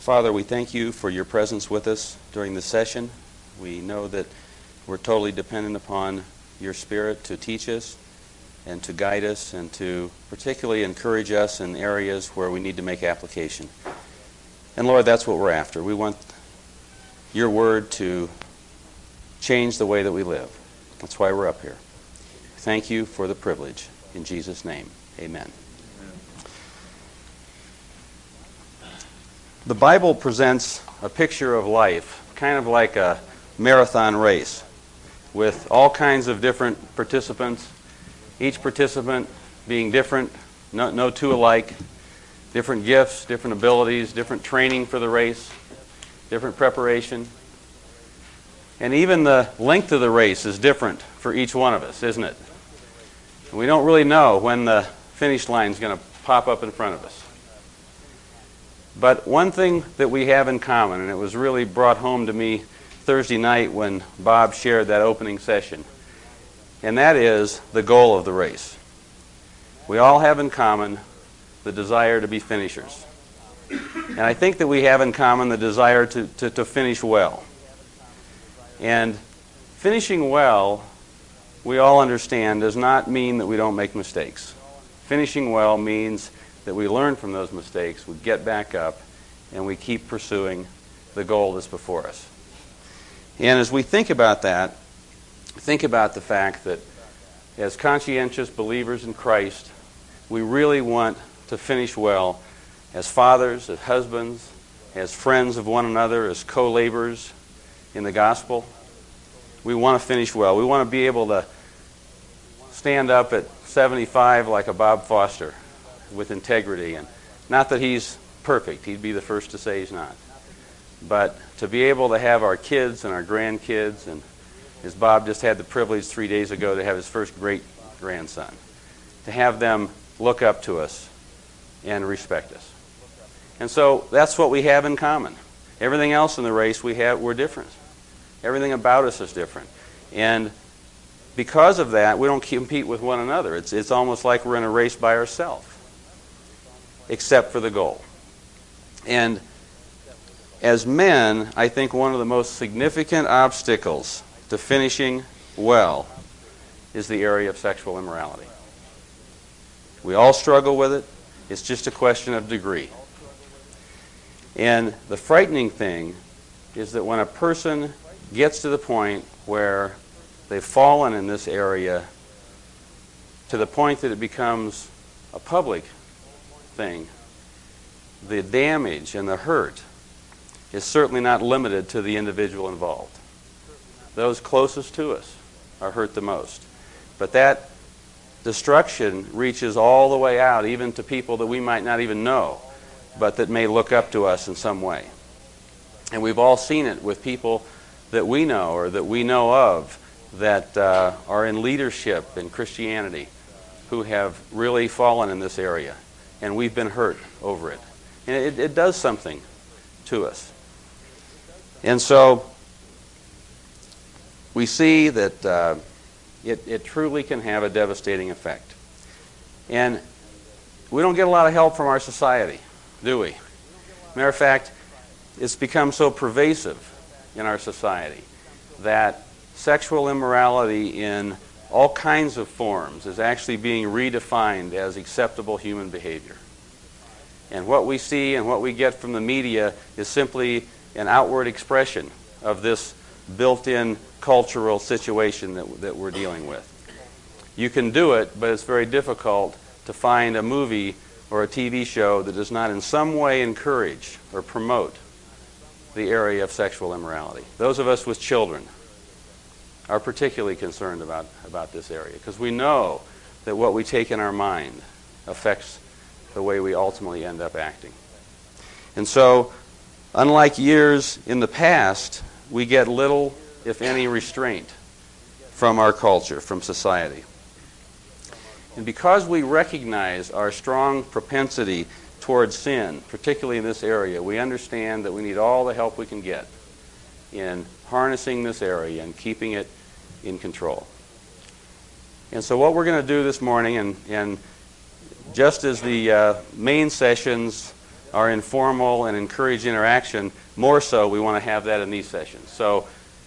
Father, we thank you for your presence with us during the session. We know that we're totally dependent upon your Spirit to teach us and to guide us and to particularly encourage us in areas where we need to make application. And Lord, that's what we're after. We want your word to change the way that we live. That's why we're up here. Thank you for the privilege. In Jesus' name, amen. The Bible presents a picture of life, kind of like a marathon race, with all kinds of different participants, each participant being different, no, no two alike, different gifts, different abilities, different training for the race, different preparation. And even the length of the race is different for each one of us, isn't it? We don't really know when the finish line is going to pop up in front of us. But one thing that we have in common, and it was really brought home to me Thursday night when Bob shared that opening session, and that is the goal of the race. We all have in common the desire to be finishers. And I think that we have in common the desire to, to, to finish well. And finishing well, we all understand, does not mean that we don't make mistakes. Finishing well means that we learn from those mistakes, we get back up, and we keep pursuing the goal that's before us. And as we think about that, think about the fact that as conscientious believers in Christ, we really want to finish well as fathers, as husbands, as friends of one another, as co laborers in the gospel. We want to finish well. We want to be able to stand up at 75 like a Bob Foster with integrity. And not that he's perfect, he'd be the first to say he's not. But to be able to have our kids and our grandkids, and as Bob just had the privilege three days ago to have his first great grandson, to have them look up to us and respect us. And so that's what we have in common. Everything else in the race we have we're different. Everything about us is different. And because of that, we don't compete with one another. It's, it's almost like we're in a race by ourselves, except for the goal. And as men, I think one of the most significant obstacles to finishing well is the area of sexual immorality. We all struggle with it. It's just a question of degree. And the frightening thing is that when a person gets to the point where they've fallen in this area to the point that it becomes a public thing, the damage and the hurt is certainly not limited to the individual involved. Those closest to us are hurt the most. But that destruction reaches all the way out, even to people that we might not even know, but that may look up to us in some way. And we've all seen it with people that we know or that we know of that uh, are in leadership in Christianity who have really fallen in this area. And we've been hurt over it. And it, it does something to us. And so we see that uh, it, it truly can have a devastating effect. And we don't get a lot of help from our society, do we? Matter of fact, it's become so pervasive in our society that sexual immorality in all kinds of forms is actually being redefined as acceptable human behavior. And what we see and what we get from the media is simply an outward expression of this built in cultural situation that, that we're dealing with. You can do it, but it's very difficult to find a movie or a TV show that does not in some way encourage or promote the area of sexual immorality. Those of us with children are particularly concerned about, about this area because we know that what we take in our mind affects the way we ultimately end up acting. And so, unlike years in the past, we get little, if any, restraint from our culture, from society. And because we recognize our strong propensity towards sin, particularly in this area, we understand that we need all the help we can get in harnessing this area and keeping it in control. And so, what we're going to do this morning, and, and just as the uh, main sessions are informal and encourage interaction, more so we want to have that in these sessions. So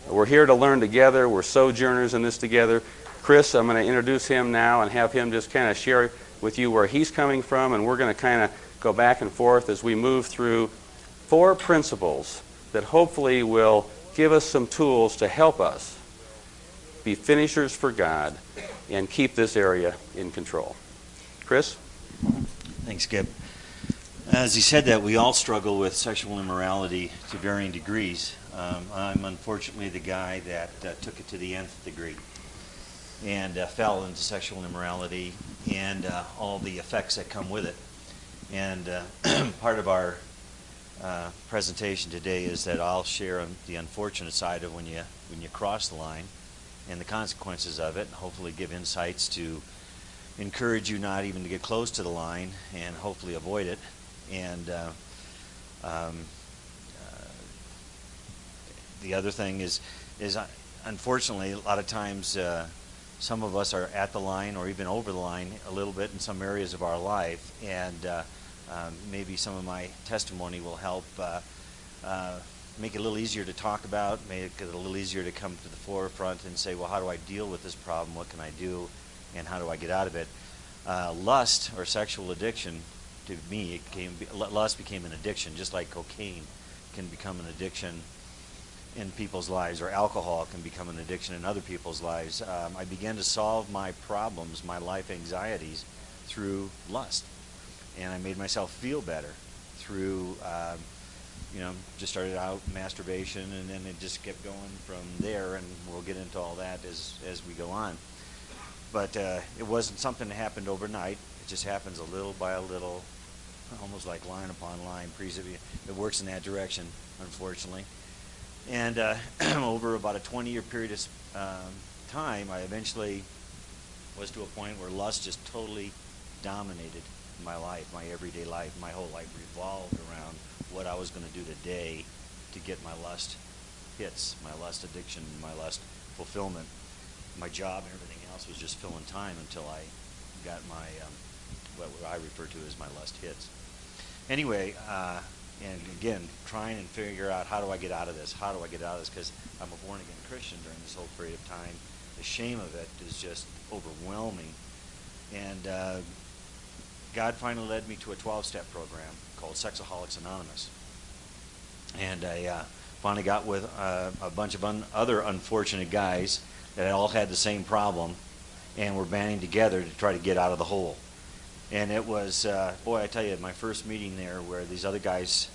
we're here to learn together. We're sojourners in this together. Chris, I'm going to introduce him now and have him just kind of share with you where he's coming from, and we're going to kind of go back and forth as we move through four principles that hopefully will give us some tools to help us be finishers for God and keep this area in control. Chris? Thanks, Skip. As he said that, we all struggle with sexual immorality to varying degrees. Um, I'm unfortunately the guy that uh, took it to the nth degree and uh, fell into sexual immorality and uh, all the effects that come with it. And uh, part of our uh, presentation today is that I'll share the unfortunate side of when you when you cross the line and the consequences of it, and hopefully give insights to encourage you not even to get close to the line and hopefully avoid it. And uh, um, uh, the other thing is, is uh, unfortunately, a lot of times uh, some of us are at the line or even over the line a little bit in some areas of our life, and uh, um, maybe some of my testimony will help uh, make it a little easier to talk about, make it a little easier to come to the forefront and say, well, how do I deal with this problem? What can I do? And how do I get out of it? Uh, lust or sexual addiction, to me, it came, lust became an addiction, just like cocaine can become an addiction in people's lives, or alcohol can become an addiction in other people's lives. Um, I began to solve my problems, my life anxieties, through lust. And I made myself feel better through um, you know, just started out masturbation, and then it just kept going from there, and we'll get into all that as as we go on. But uh, it wasn't something that happened overnight. It just happens a little by a little, almost like line upon line. It works in that direction, unfortunately. And uh, over about a 20-year period of um, time, I eventually was to a point where lust just totally dominated my life, my everyday life. My whole life revolved around what I was going to do today to get my lust hits, my lust addiction, my lust fulfillment. My job and everything else was just filling time until I got my um, what I refer to as my lust hits. Anyway, uh, and again, trying and figure out how do I get out of this? How do I get out of this? Because I'm a born again Christian during this whole period of time. The shame of it is just overwhelming. And uh, God finally led me to a 12 step program called Sexaholics Anonymous. And I uh, finally got with uh, a bunch of un- other unfortunate guys that all had the same problem and were banding together to try to get out of the hole. And it was, uh, boy, I tell you, my first meeting there where these other guys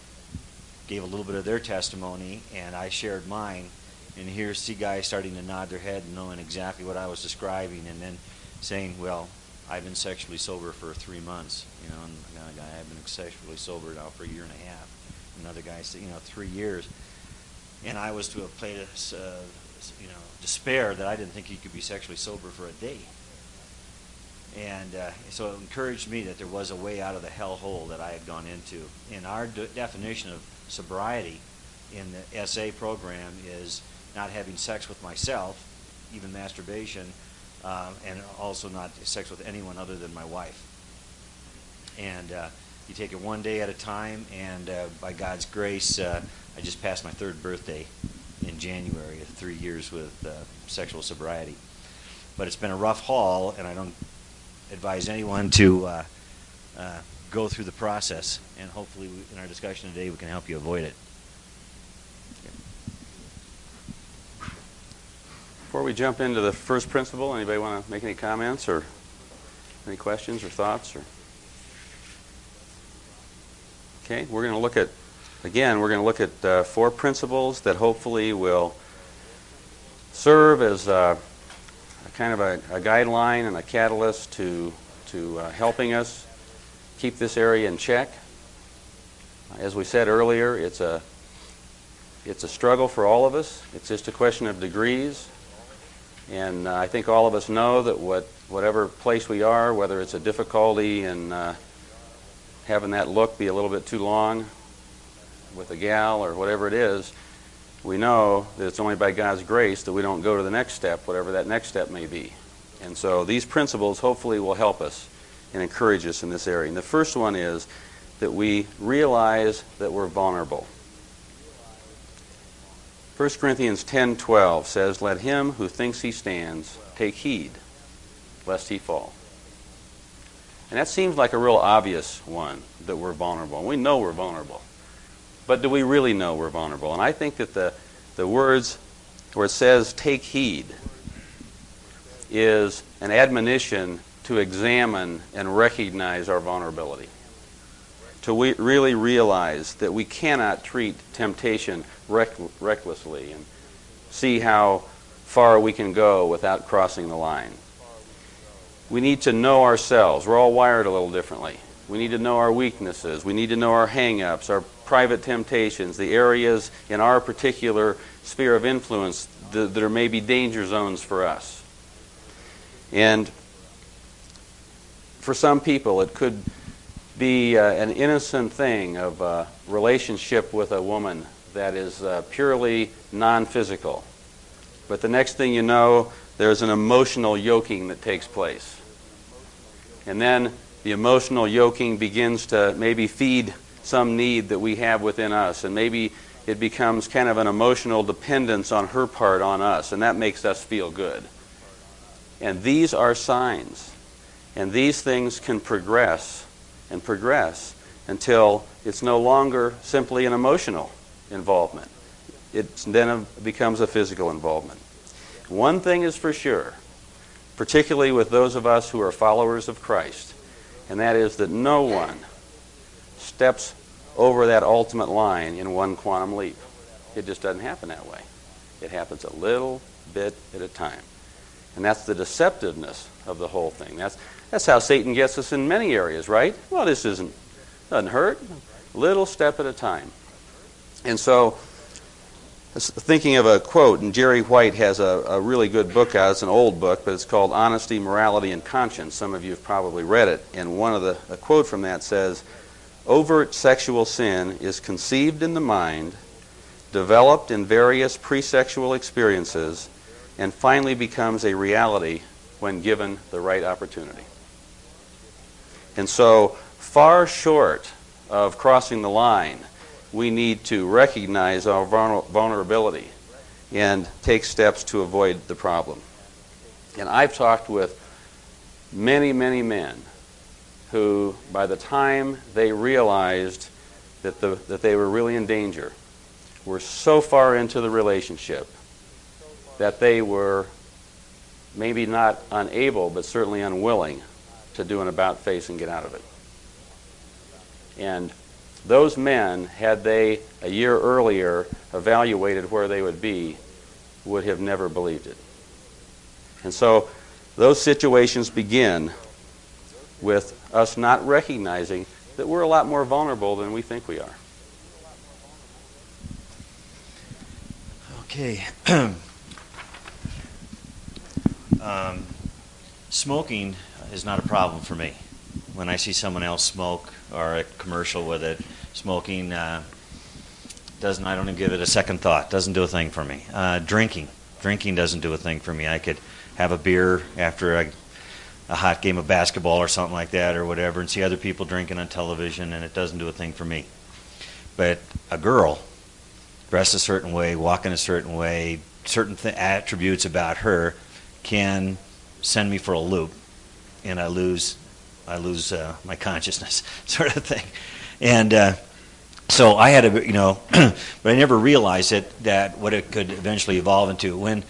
gave a little bit of their testimony and I shared mine. And here, see guys starting to nod their head and knowing exactly what I was describing, and then saying, "Well, I've been sexually sober for three months, you know, and another guy, I've been sexually sober now for a year and a half. Another guy said, you know, three years. And I was to a place, uh, you know, despair that I didn't think you could be sexually sober for a day. And uh, so it encouraged me that there was a way out of the hellhole that I had gone into. And our de- definition of sobriety in the SA program is not having sex with myself, even masturbation, um, and also not sex with anyone other than my wife. And uh, you take it one day at a time, and uh, by God's grace, uh, I just passed my third birthday in January, three years with uh, sexual sobriety. But it's been a rough haul, and I don't advise anyone to uh, uh, go through the process. And hopefully, in our discussion today, we can help you avoid it. Before we jump into the first principle, anybody want to make any comments or any questions or thoughts? Or okay, we're going to look at again. We're going to look at uh, four principles that hopefully will serve as a, a kind of a, a, guideline and a catalyst to to uh, helping us keep this area in check. As we said earlier, it's a it's a struggle for all of us. It's just a question of degrees. And uh, I think all of us know that what, whatever place we are, whether it's a difficulty in uh, having that look be a little bit too long with a gal or whatever it is, we know that it's only by God's grace that we don't go to the next step, whatever that next step may be. And so these principles hopefully will help us and encourage us in this area. And the first one is that we realize that we're vulnerable. 1 Corinthians 10:12 says, "Let him who thinks he stands take heed lest he fall." And that seems like a real obvious one that we're vulnerable. We know we're vulnerable. But do we really know we're vulnerable? And I think that the, the words where it says take heed is an admonition to examine and recognize our vulnerability. To we really realize that we cannot treat temptation reck- recklessly and see how far we can go without crossing the line. We need to know ourselves. We're all wired a little differently. We need to know our weaknesses. We need to know our hang ups, our private temptations, the areas in our particular sphere of influence that, that are maybe danger zones for us. And for some people, it could be uh, an innocent thing of a relationship with a woman that is uh, purely non physical. But the next thing you know, there's an emotional yoking that takes place. And then the emotional yoking begins to maybe feed some need that we have within us. And maybe it becomes kind of an emotional dependence on her part on us. And that makes us feel good. And these are signs. And these things can progress and progress until it's no longer simply an emotional involvement. It then becomes a physical involvement. One thing is for sure, particularly with those of us who are followers of Christ, and that is that no one steps over that ultimate line in one quantum leap. It just doesn't happen that way. It happens a little bit at a time. And that's the deceptiveness of the whole thing. That's, that's how Satan gets us in many areas, right? Well, this isn't, doesn't hurt. Little step at a time. And so, thinking of a quote, and Jerry White has a, a really good book out. It's an old book, but it's called Honesty, Morality, and Conscience. Some of you have probably read it. And one of the a quote from that says, "Overt sexual sin is conceived in the mind, developed in various pre-sexual experiences, and finally becomes a reality when given the right opportunity." And so, far short of crossing the line we need to recognize our vulnerability and take steps to avoid the problem. And I've talked with many, many men who, by the time they realized that, the, that they were really in danger, were so far into the relationship that they were maybe not unable, but certainly unwilling to do an about face and get out of it. And those men, had they a year earlier evaluated where they would be, would have never believed it. And so those situations begin with us not recognizing that we're a lot more vulnerable than we think we are. Okay. um, smoking is not a problem for me when I see someone else smoke or a commercial with it, smoking uh, doesn't. I don't even give it a second thought. Doesn't do a thing for me. Uh, drinking, drinking doesn't do a thing for me. I could have a beer after a, a hot game of basketball or something like that or whatever, and see other people drinking on television, and it doesn't do a thing for me. But a girl dressed a certain way, walking a certain way, certain th- attributes about her can send me for a loop, and I lose I lose uh, my consciousness, sort of thing. And uh, so I had a, you know, but I never realized it that what it could eventually evolve into. When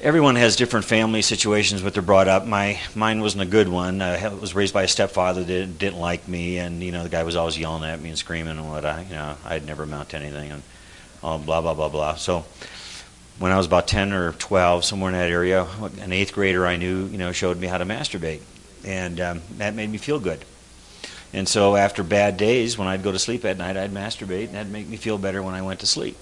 everyone has different family situations, what they're brought up. My mine wasn't a good one. I was raised by a stepfather that didn't, like me, and you know the guy was always yelling at me and screaming and what I, you know, I'd never amount to anything, and oh, blah blah blah blah. So when I was about ten or twelve, somewhere in that area, an eighth grader I knew, you know, showed me how to masturbate, and um, that made me feel good. And so after bad days, when I'd go to sleep at night, I'd masturbate, and that'd make me feel better when I went to sleep.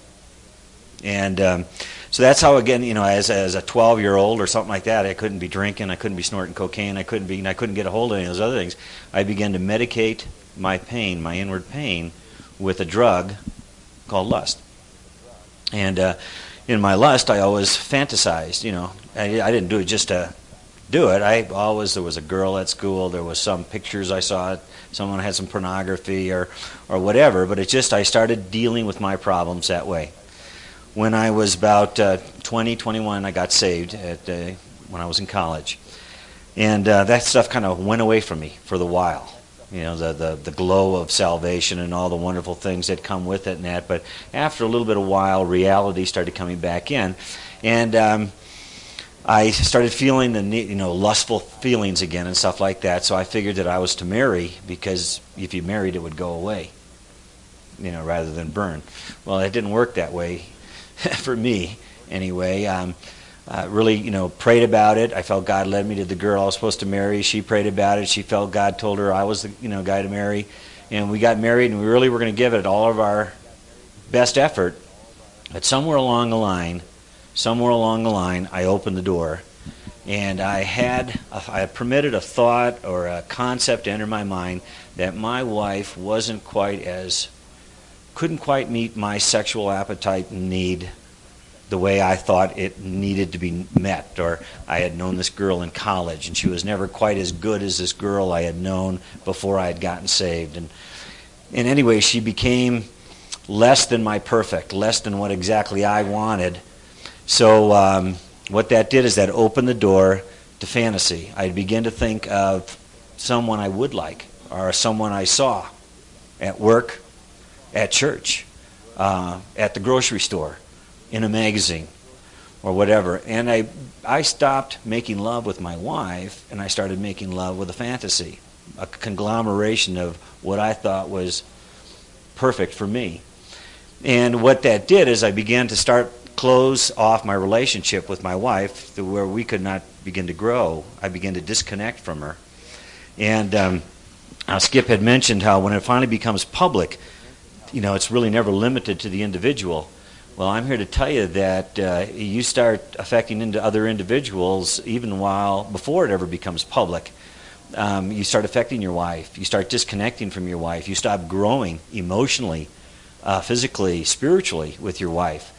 And um, so that's how, again, you know, as as a 12 year old or something like that, I couldn't be drinking, I couldn't be snorting cocaine, I couldn't be, I couldn't get a hold of any of those other things. I began to medicate my pain, my inward pain, with a drug called lust. And uh, in my lust, I always fantasized. You know, I, I didn't do it just to do it. I always there was a girl at school. There was some pictures I saw. Someone had some pornography or or whatever. But it just I started dealing with my problems that way. When I was about uh, 20, 21, I got saved at uh, when I was in college, and uh, that stuff kind of went away from me for the while. You know, the, the the glow of salvation and all the wonderful things that come with it and that. But after a little bit of while, reality started coming back in, and um, I started feeling the you know lustful feelings again and stuff like that. So I figured that I was to marry because if you married, it would go away, you know, rather than burn. Well, it didn't work that way for me anyway. Um, uh, really, you know, prayed about it. I felt God led me to the girl I was supposed to marry. She prayed about it. She felt God told her I was the you know guy to marry, and we got married. And we really were going to give it all of our best effort. But somewhere along the line somewhere along the line, I opened the door, and I had I permitted a thought or a concept to enter my mind that my wife wasn't quite as couldn't quite meet my sexual appetite and need the way I thought it needed to be met. Or I had known this girl in college, and she was never quite as good as this girl I had known before I had gotten saved. And, and anyway, she became less than my perfect, less than what exactly I wanted. So um, what that did is that opened the door to fantasy. I'd begin to think of someone I would like or someone I saw at work, at church, uh, at the grocery store, in a magazine, or whatever. And I, I stopped making love with my wife and I started making love with a fantasy, a conglomeration of what I thought was perfect for me. And what that did is I began to start close off my relationship with my wife to where we could not begin to grow. I began to disconnect from her. And um, Skip had mentioned how when it finally becomes public, you know, it's really never limited to the individual. Well, I'm here to tell you that uh, you start affecting into other individuals even while before it ever becomes public. Um, you start affecting your wife. You start disconnecting from your wife. You stop growing emotionally, uh, physically, spiritually with your wife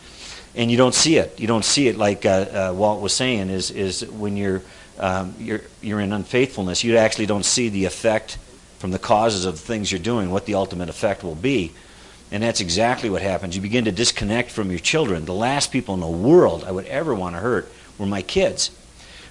and you don't see it. You don't see it like uh, uh, Walt was saying. Is is when you're um, you're you're in unfaithfulness, you actually don't see the effect from the causes of the things you're doing, what the ultimate effect will be. And that's exactly what happens. You begin to disconnect from your children. The last people in the world I would ever want to hurt were my kids.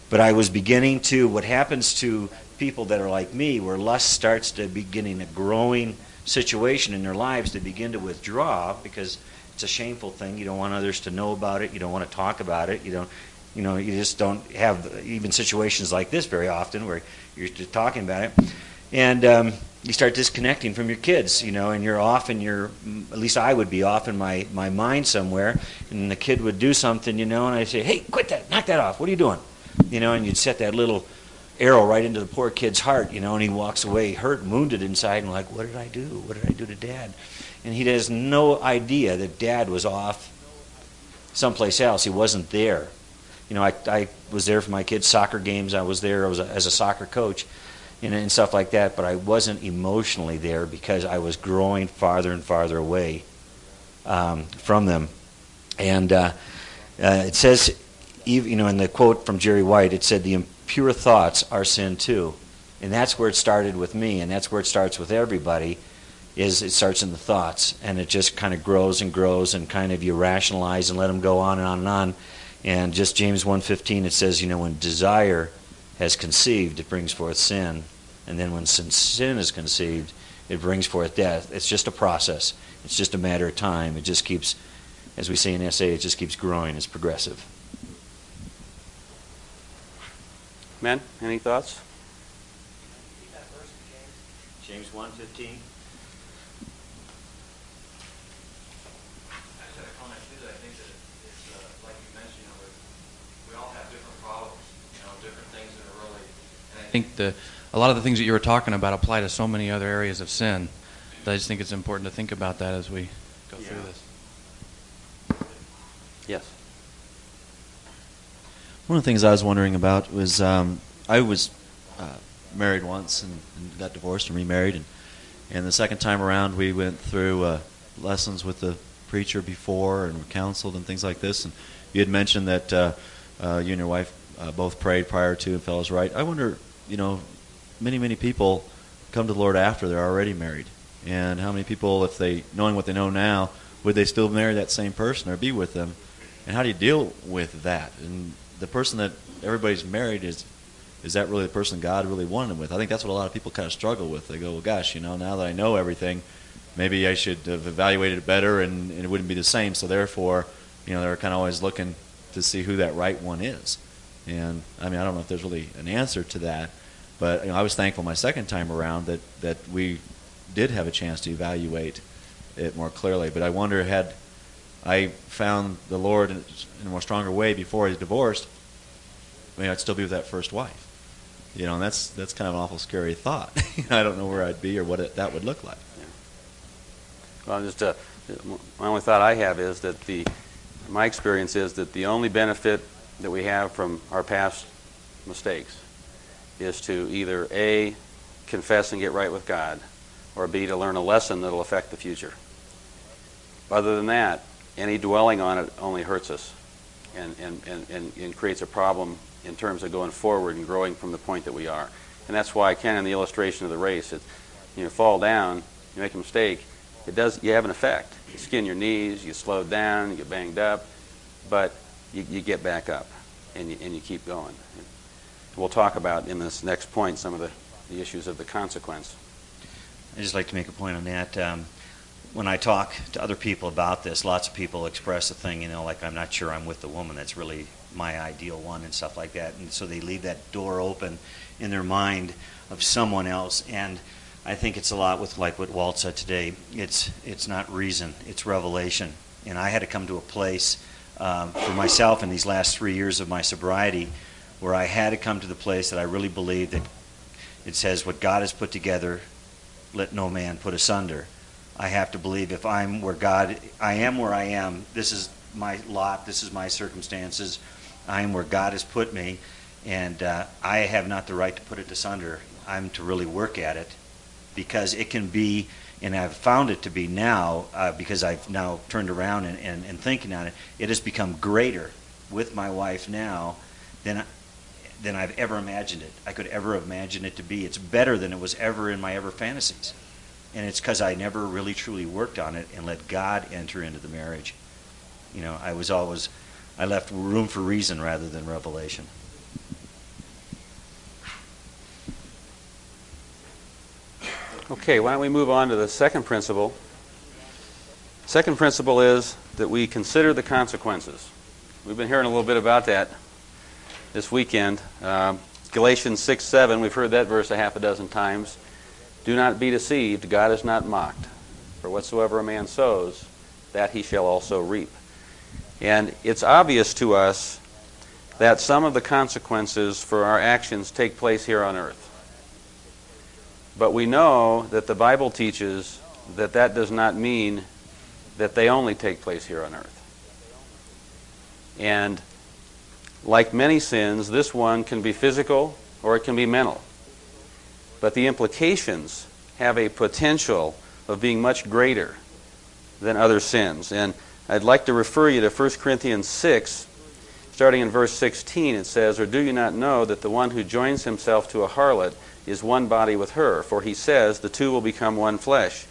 But I was beginning to, what happens to people that are like me, where lust starts to beginning a growing situation in their lives they begin to withdraw because it's a shameful thing. You don't want others to know about it. You don't want to talk about it. You don't, you know, you just don't have even situations like this very often where you're just talking about it, and um, you start disconnecting from your kids. You know, and you're off in your, at least I would be off in my my mind somewhere, and the kid would do something, you know, and I'd say, hey, quit that, knock that off. What are you doing? You know, and you'd set that little arrow right into the poor kid's heart, you know, and he walks away hurt and wounded inside and like, what did I do? What did I do to dad? and he has no idea that dad was off someplace else. He wasn't there. You know, I, I was there for my kids' soccer games. I was there as a, as a soccer coach and, and stuff like that, but I wasn't emotionally there because I was growing farther and farther away um, from them. And uh, uh, it says, you know, in the quote from Jerry White, it said, the impure thoughts are sin too. And that's where it started with me, and that's where it starts with everybody is it starts in the thoughts and it just kind of grows and grows and kind of you rationalize and let them go on and on and on and just james 1.15 it says you know when desire has conceived it brings forth sin. And then when sin, sin is conceived it brings forth death. It's just a process. It's just a matter of time. It just keeps as we say in sa it just keeps growing. It's progressive. Men any thoughts? James 1.15 think the a lot of the things that you were talking about apply to so many other areas of sin. That I just think it's important to think about that as we go yeah. through this. Yes. One of the things I was wondering about was um, I was uh, married once and, and, got divorced and remarried, and and the second time around we went through uh, lessons with the preacher before and were counseled and things like this. And you had mentioned that uh, uh you and your wife uh, both prayed prior to and felt was right. I wonder, you know, many many people come to the Lord after they're already married, and how many people, if they knowing what they know now, would they still marry that same person or be with them? And how do you deal with that? And the person that everybody's married is is that really the person God really wanted them with? I think that's what a lot of people kind of struggle with. They go, well, gosh, you know, now that I know everything, maybe I should have evaluated it better, and, and it wouldn't be the same. So therefore, you know, they're kind of always looking to see who that right one is. And I mean, I don't know if there's really an answer to that, but you know, I was thankful my second time around that that we did have a chance to evaluate it more clearly. But I wonder had I found the Lord in a more stronger way before I divorced, I mean, I'd still be with that first wife. You know, and that's that's kind of an awful scary thought. I don't know where I'd be or what it, that would look like. Well, just uh, my only thought I have is that the my experience is that the only benefit that we have from our past mistakes is to either a confess and get right with God, or b to learn a lesson that'll affect the future. Other than that, any dwelling on it only hurts us, and and, and, and, creates a problem in terms of going forward and growing from the point that we are. And that's why, Ken, in the illustration of the race, it's, you fall down, you make a mistake, it does, you have an effect. You skin your knees, you slow down, you get banged up, but you, you get back up and you, and you keep going. We'll talk about in this next point some of the, the issues of the consequence. I'd just like to make a point on that. Um, when I talk to other people about this, lots of people express a thing, you know, like I'm not sure I'm with the woman that's really my ideal one and stuff like that. And so they leave that door open in their mind of someone else. And I think it's a lot with like what Walt said today. It's it's not reason, it's revelation. And I had to come to a place um, for myself in these last three years of my sobriety where I had to come to the place that I really believe that it says what God has put together, let no man put asunder. I have to believe if I'm where God, I am where I am. This is my lot. This is my circumstances. I am where God has put me, and uh, I have not the right to put it asunder. I'm to really work at it because it can be, and I've found it to be now, uh, because I've now turned around and, and, and thinking on it, it has become greater with my wife now than, than I've ever imagined it. I could ever imagine it to be. It's better than it was ever in my ever fantasies. And it's because I never really truly worked on it and let God enter into the marriage. You know, I was always I left room for reason rather than revelation. Okay, why don't we move on to the second principle? Second principle is that we consider the consequences. We've been hearing a little bit about that this weekend. Uh, Galatians 6 7, we've heard that verse a half a dozen times. Do not be deceived, God is not mocked. For whatsoever a man sows, that he shall also reap. And it's obvious to us that some of the consequences for our actions take place here on earth. But we know that the Bible teaches that that does not mean that they only take place here on earth. And like many sins, this one can be physical or it can be mental. But the implications have a potential of being much greater than other sins. And I'd like to refer you to 1 Corinthians 6, starting in verse 16. It says, Or do you not know that the one who joins himself to a harlot is one body with her? For he says, The two will become one flesh.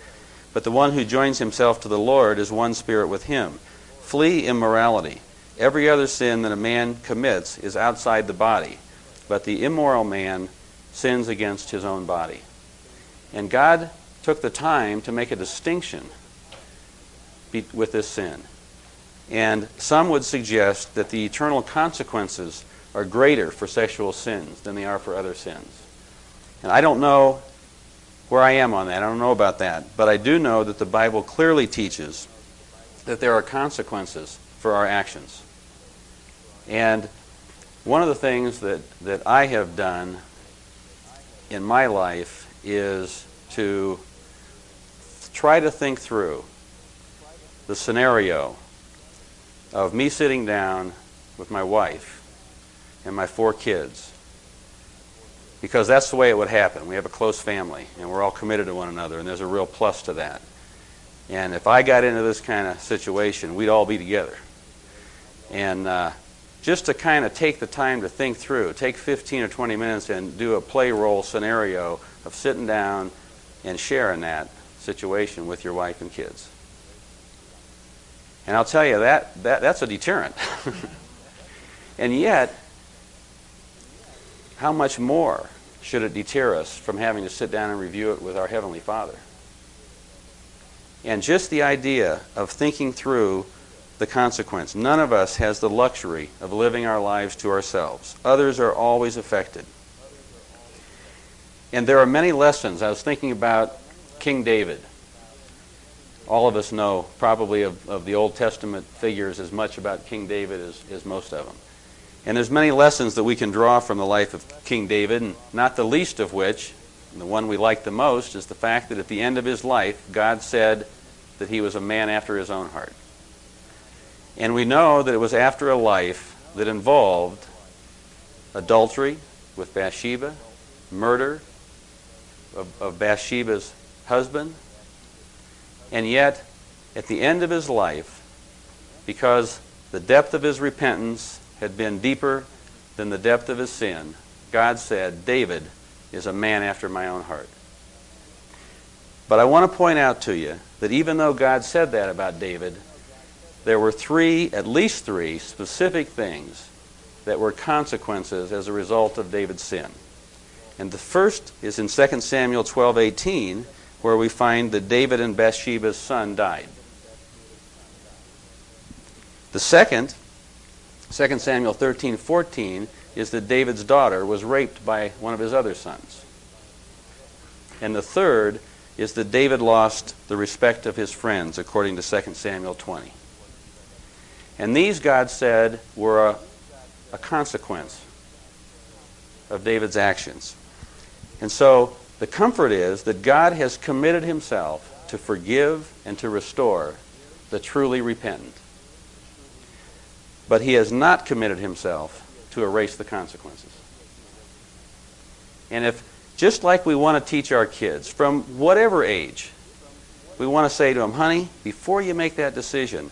But the one who joins himself to the Lord is one spirit with him. Flee immorality. Every other sin that a man commits is outside the body, but the immoral man sins against his own body. And God took the time to make a distinction with this sin. And some would suggest that the eternal consequences are greater for sexual sins than they are for other sins. And I don't know where I am on that. I don't know about that. But I do know that the Bible clearly teaches that there are consequences for our actions. And one of the things that, that I have done in my life is to try to think through the scenario of me sitting down with my wife and my four kids because that's the way it would happen. We have a close family and we're all committed to one another, and there's a real plus to that. And if I got into this kind of situation, we'd all be together. And uh, just to kind of take the time to think through, take 15 or 20 minutes and do a play role scenario of sitting down and sharing that situation with your wife and kids. And I'll tell you that, that that's a deterrent. and yet, how much more should it deter us from having to sit down and review it with our Heavenly Father? And just the idea of thinking through the consequence. None of us has the luxury of living our lives to ourselves. Others are always affected. And there are many lessons. I was thinking about King David. All of us know probably of, of the Old Testament figures as much about King David as, as most of them. And there's many lessons that we can draw from the life of King David, and not the least of which, the one we like the most, is the fact that at the end of his life, God said that he was a man after his own heart. And we know that it was after a life that involved adultery with Bathsheba, murder of, of Bathsheba's husband, and yet, at the end of his life, because the depth of his repentance had been deeper than the depth of his sin, God said, David is a man after my own heart. But I want to point out to you that even though God said that about David, there were three, at least three, specific things that were consequences as a result of David's sin. And the first is in 2 Samuel 12:18, where we find that David and Bathsheba's son died. The second, 2 Samuel 13, 14 is that David's daughter was raped by one of his other sons. And the third is that David lost the respect of his friends, according to 2 Samuel 20. And these, God said, were a, a consequence of David's actions. And so the comfort is that God has committed himself to forgive and to restore the truly repentant. But he has not committed himself to erase the consequences. And if, just like we want to teach our kids from whatever age, we want to say to them, honey, before you make that decision,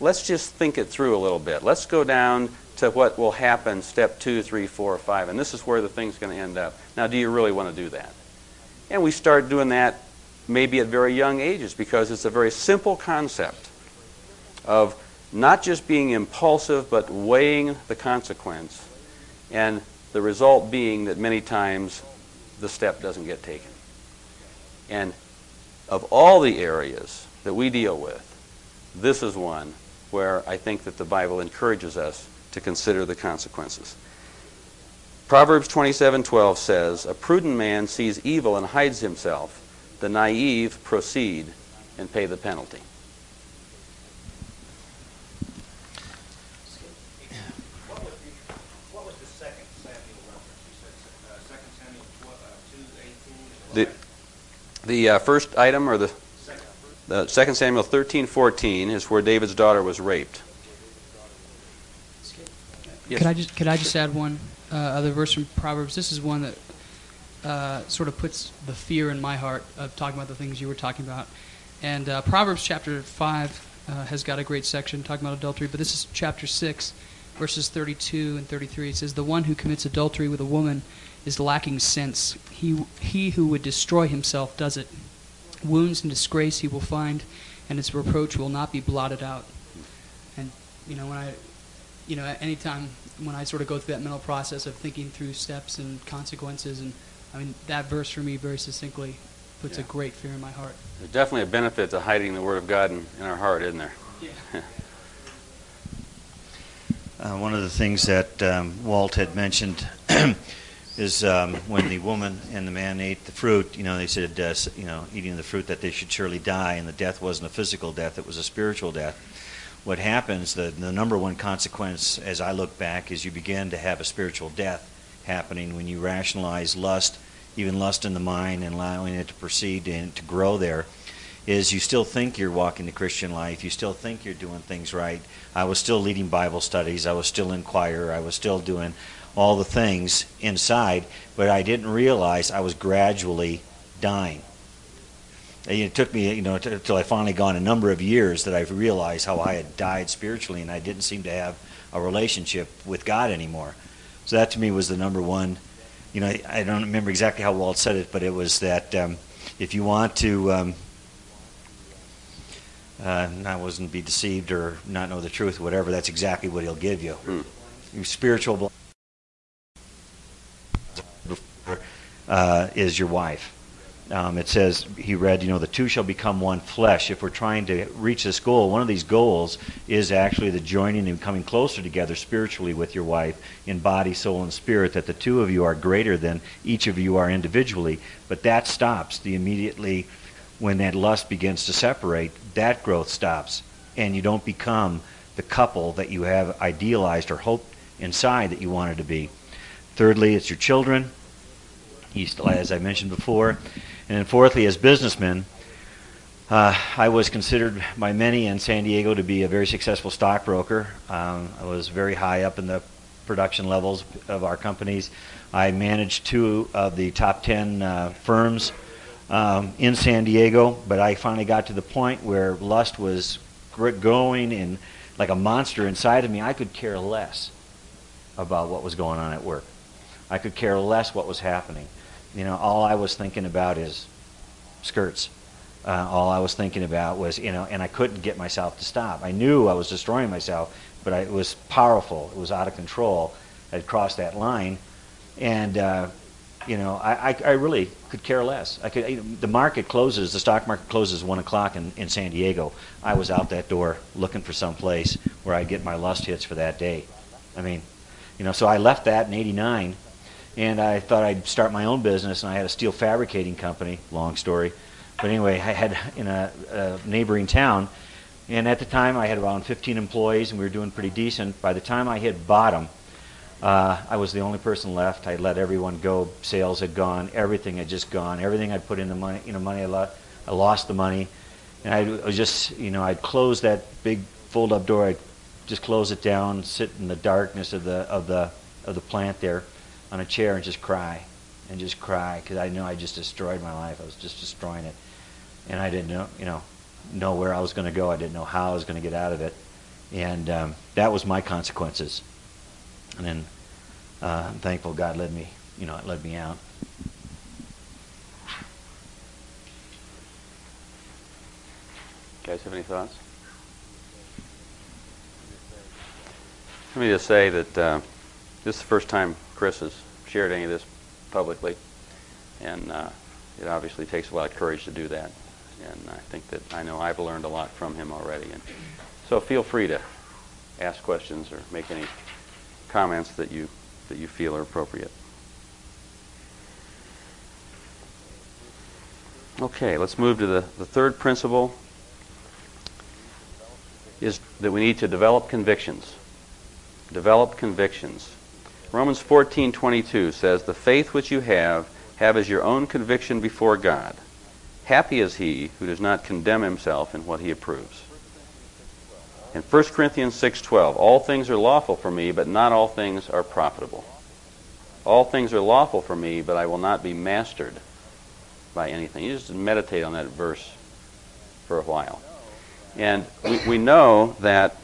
let's just think it through a little bit. Let's go down to what will happen step two, three, four, five, and this is where the thing's going to end up. Now, do you really want to do that? And we start doing that maybe at very young ages because it's a very simple concept of not just being impulsive, but weighing the consequence, and the result being that many times the step doesn't get taken. And of all the areas that we deal with, this is one where I think that the Bible encourages us to consider the consequences. Proverbs 27:12 says, "A prudent man sees evil and hides himself; the naive proceed and pay the penalty." The, the uh, first item or the the 2 Samuel 13:14 is where David's daughter was raped. Yes. Could I just could I just add one uh, other verse from Proverbs? This is one that uh, sort of puts the fear in my heart of talking about the things you were talking about. And uh, Proverbs chapter five uh, has got a great section talking about adultery, but this is chapter six, verses 32 and 33. It says, "The one who commits adultery with a woman is lacking sense. He he who would destroy himself does it." Wounds and disgrace he will find, and his reproach will not be blotted out. And you know, when I, you know, anytime when I sort of go through that mental process of thinking through steps and consequences, and I mean that verse for me very succinctly puts yeah. a great fear in my heart. There's definitely a benefit to hiding the Word of God in, in our heart, isn't there? Yeah. uh, one of the things that um, Walt had mentioned is um, when the woman and the man ate the fruit, you know, they said, uh, you know, eating the fruit that they should surely die, and the death wasn't a physical death, it was a spiritual death. What happens, the, the number one consequence as I look back, is you begin to have a spiritual death happening when you rationalize lust, even lust in the mind, and allowing it to proceed and to grow there. Is you still think you're walking the Christian life, you still think you're doing things right. I was still leading Bible studies, I was still in choir, I was still doing all the things inside, but I didn't realize I was gradually dying. It took me, you know, until I finally gone a number of years that I realized how I had died spiritually, and I didn't seem to have a relationship with God anymore. So that to me was the number one. You know, I, I don't remember exactly how Walt said it, but it was that um, if you want to um, uh, not wasn't be deceived or not know the truth, whatever, that's exactly what he'll give you. Your spiritual uh, is your wife. Um, it says he read, you know, the two shall become one flesh. If we're trying to reach this goal, one of these goals is actually the joining and coming closer together spiritually with your wife in body, soul, and spirit. That the two of you are greater than each of you are individually. But that stops the immediately when that lust begins to separate. That growth stops, and you don't become the couple that you have idealized or hoped inside that you wanted to be. Thirdly, it's your children. As I mentioned before. And then fourthly, as businessmen, uh, I was considered by many in San Diego to be a very successful stockbroker. Um, I was very high up in the production levels of our companies. I managed two of the top 10 uh, firms um, in San Diego, but I finally got to the point where lust was going and like a monster inside of me. I could care less about what was going on at work. I could care less what was happening. You know, all I was thinking about is skirts. Uh, all I was thinking about was, you know, and I couldn't get myself to stop. I knew I was destroying myself, but I, it was powerful. It was out of control. I'd crossed that line, and uh, you know, I, I, I, really could care less. I could. You know, the market closes. The stock market closes one o'clock in, in San Diego. I was out that door looking for some place where I'd get my lust hits for that day. I mean, you know, so I left that in '89 and I thought I'd start my own business, and I had a steel fabricating company. Long story, but anyway, I had in a, a neighboring town, and at the time I had around 15 employees, and we were doing pretty decent. By the time I hit bottom, uh, I was the only person left. I let everyone go. Sales had gone. Everything had just gone. Everything I'd put in the money, you know, money I, lo- I lost the money, and I was just, you know, I'd close that big fold-up door. I'd just close it down, sit in the darkness of the of the of the plant there on a chair and just cry and just cry because I know I just destroyed my life. I was just destroying it, and I didn't know, you know, know where I was going to go. I didn't know how I was going to get out of it, and um, that was my consequences. And then uh, I'm thankful God led me, you know, led me out. Guys, have any thoughts? Let me just say that uh, this is the first time Chris has shared any of this publicly, and uh, it obviously takes a lot of courage to do that. And I think that I know I've learned a lot from him already. And so feel free to ask questions or make any comments that you that you feel are appropriate. Okay, let's move to the, the third principle is that we need to develop convictions. Develop convictions. Romans 14:22 says, "The faith which you have, have as your own conviction before God. Happy is he who does not condemn himself in what he approves." In 1 Corinthians 6:12, "All things are lawful for me, but not all things are profitable." All things are lawful for me, but I will not be mastered by anything. You just meditate on that verse for a while. And we, we know that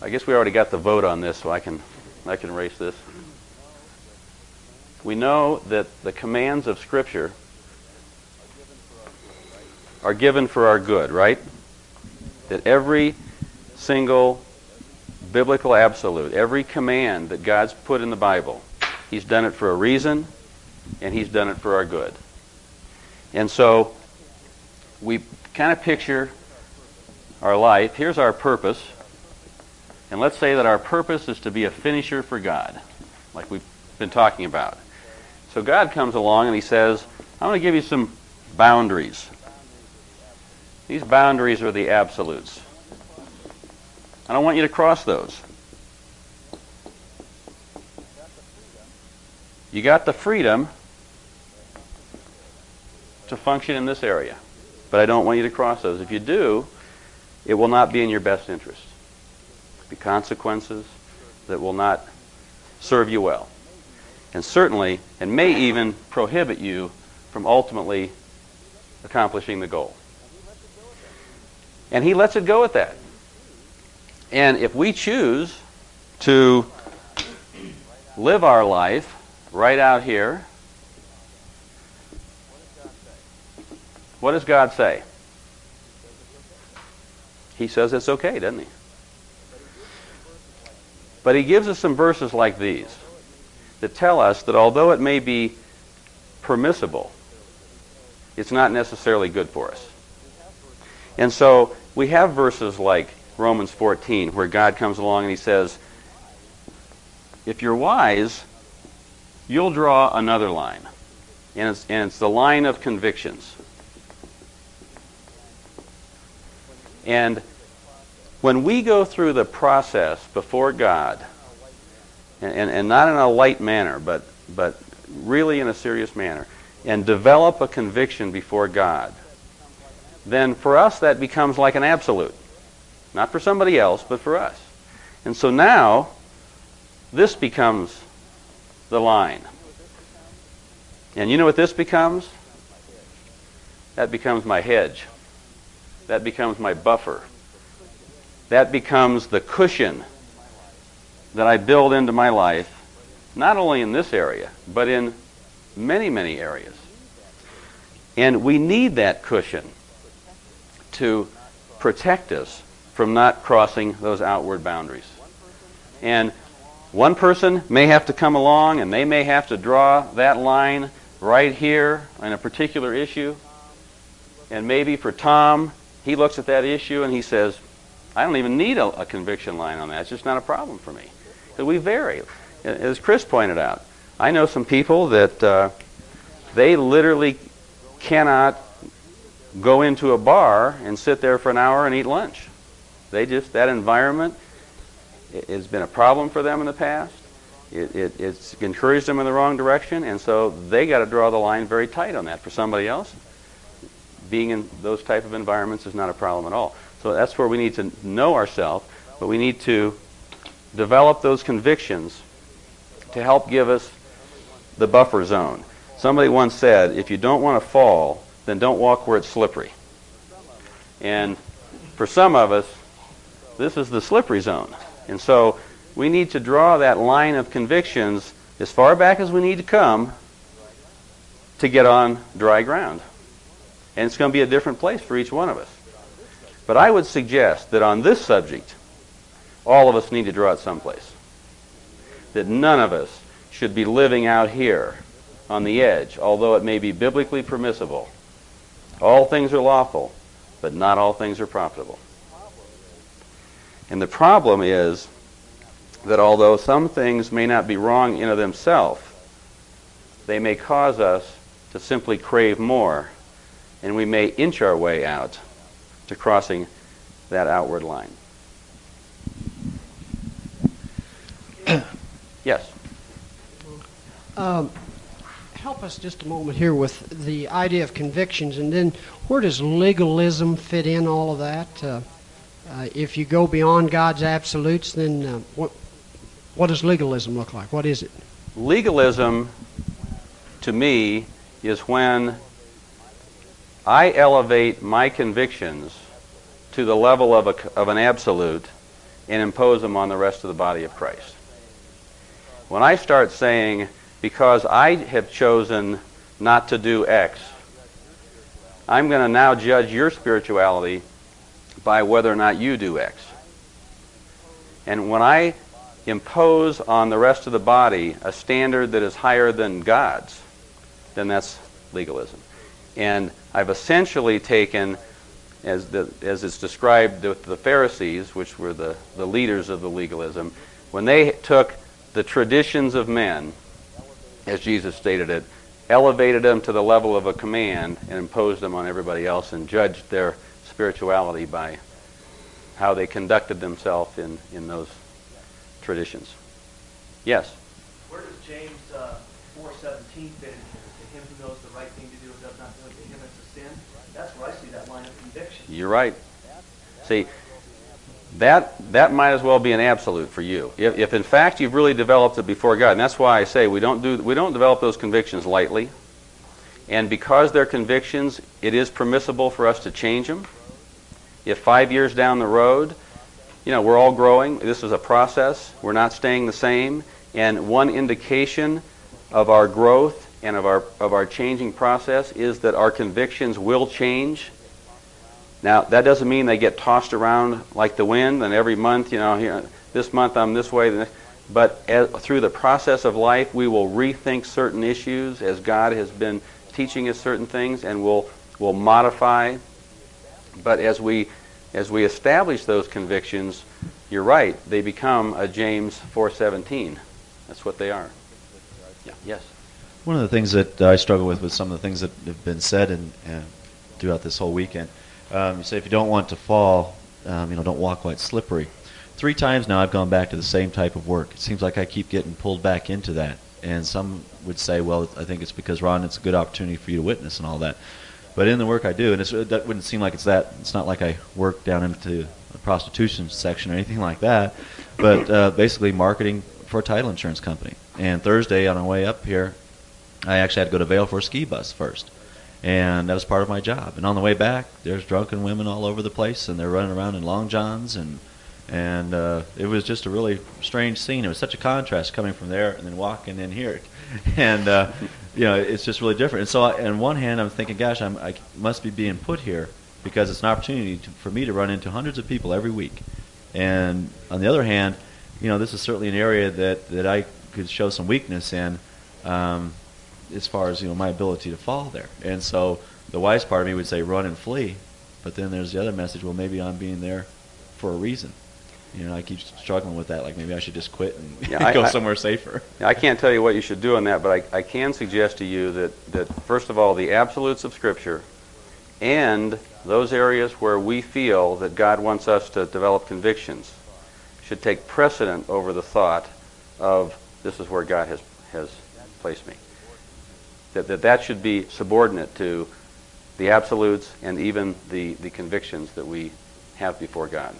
I guess we already got the vote on this, so I can, I can erase this. We know that the commands of Scripture are given for our good, right? That every single biblical absolute, every command that God's put in the Bible, He's done it for a reason, and He's done it for our good. And so we kind of picture our life. Here's our purpose. And let's say that our purpose is to be a finisher for God, like we've been talking about. So God comes along and He says, I'm going to give you some boundaries. These boundaries are the absolutes. I don't want you to cross those. You got the freedom to function in this area, but I don't want you to cross those. If you do, it will not be in your best interest be consequences that will not serve you well. And certainly, and may even prohibit you from ultimately accomplishing the goal. And he lets it go at that. And if we choose to live our life right out here, what does God say? He says it's okay, doesn't he? But he gives us some verses like these that tell us that although it may be permissible, it's not necessarily good for us. And so we have verses like Romans 14 where God comes along and he says, if you're wise, you'll draw another line. And it's, and it's the line of convictions. And when we go through the process before God, and, and, and, not in a light manner, but, but really in a serious manner, and develop a conviction before God, then for us that becomes like an absolute. Not for somebody else, but for us. And so now, this becomes the line. And you know what this becomes? That becomes my hedge. That becomes my buffer. That becomes the cushion that I build into my life, not only in this area, but in many, many areas. And we need that cushion to protect us from not crossing those outward boundaries. And one person may have to come along and they may have to draw that line right here on a particular issue. And maybe for Tom, he looks at that issue and he says, I don't even need a, a conviction line on that. It's just not a problem for me. Because we vary. As Chris pointed out, I know some people that uh, they literally cannot go into a bar and sit there for an hour and eat lunch. They just, that environment has been a problem for them in the past. It, it, it's encouraged them in the wrong direction, and so they got to draw the line very tight on that. For somebody else, being in those type of environments is not a problem at all. So that's where we need to know ourselves, but we need to develop those convictions to help give us the buffer zone. Somebody once said, if you don't want to fall, then don't walk where it's slippery. And for some of us, this is the slippery zone. And so we need to draw that line of convictions as far back as we need to come to get on dry ground. And it's going to be a different place for each one of us. But I would suggest that on this subject, all of us need to draw it someplace. That none of us should be living out here on the edge, although it may be biblically permissible. All things are lawful, but not all things are profitable. And the problem is that although some things may not be wrong in of themselves, they may cause us to simply crave more, and we may inch our way out to crossing that outward line. yes. Um, help us just a moment here with the idea of convictions, and then where does legalism fit in all of that? Uh, uh, if you go beyond God's absolutes, then uh, what, what does legalism look like? What is it? Legalism, to me, is when I elevate my convictions to the level of, a, of an absolute and impose them on the rest of the body of Christ. When I start saying, because I have chosen not to do X, I'm going to now judge your spirituality by whether or not you do X. And when I impose on the rest of the body a standard that is higher than God's, then that's legalism. And I've essentially taken, as, the, as it's described with the Pharisees, which were the, the leaders of the legalism, when they took the traditions of men, as Jesus stated it, elevated them to the level of a command and imposed them on everybody else and judged their spirituality by how they conducted themselves in, in those traditions. Yes? Where does James uh, 4.17 fit in here? To him who knows the right thing to do and does not do it, to him it's a sin? That's where I see that line of conviction. You're right. See, that, that might as well be an absolute for you. If, if in fact you've really developed it before God, and that's why I say we don't, do, we don't develop those convictions lightly. And because they're convictions, it is permissible for us to change them if five years down the road, you know, we're all growing. This is a process. We're not staying the same. And one indication of our growth and of our, of our changing process is that our convictions will change. Now, that doesn't mean they get tossed around like the wind, and every month, you know, here, this month I'm this way, but as, through the process of life, we will rethink certain issues as God has been teaching us certain things, and we'll, we'll modify. But as we, as we establish those convictions, you're right, they become a James 4:17. That's what they are. Yeah. Yes. One of the things that I struggle with with some of the things that have been said and, and throughout this whole weekend, um, you say if you don't want to fall, um, you know, don't walk quite slippery. Three times now I've gone back to the same type of work. It seems like I keep getting pulled back into that. And some would say, well, I think it's because Ron, it's a good opportunity for you to witness and all that. But in the work I do, and it's, that wouldn't seem like it's that. It's not like I work down into the prostitution section or anything like that. But uh, basically, marketing for a title insurance company. And Thursday on our way up here, I actually had to go to Vail for a ski bus first. And that was part of my job. And on the way back, there's drunken women all over the place, and they're running around in long johns, and and uh, it was just a really strange scene. It was such a contrast coming from there and then walking in here, and uh, you know, it's just really different. And so, I, on one hand, I'm thinking, gosh, I'm, I must be being put here because it's an opportunity to, for me to run into hundreds of people every week. And on the other hand, you know, this is certainly an area that, that I could show some weakness in, um, as far as you know my ability to fall there. And so the wise part of me would say run and flee, but then there's the other message. Well, maybe I'm being there for a reason. You know, I keep struggling with that. Like maybe I should just quit and Yeah, go I- somewhere safer. I can't tell you what you should do on that, but I, I can suggest to you that, that, first of all, the absolutes of Scripture and those areas where we feel that God wants us to develop convictions should take precedent over the thought of this is where God has, has placed me. That, that that should be subordinate to the absolutes and even the, the convictions that we have before God.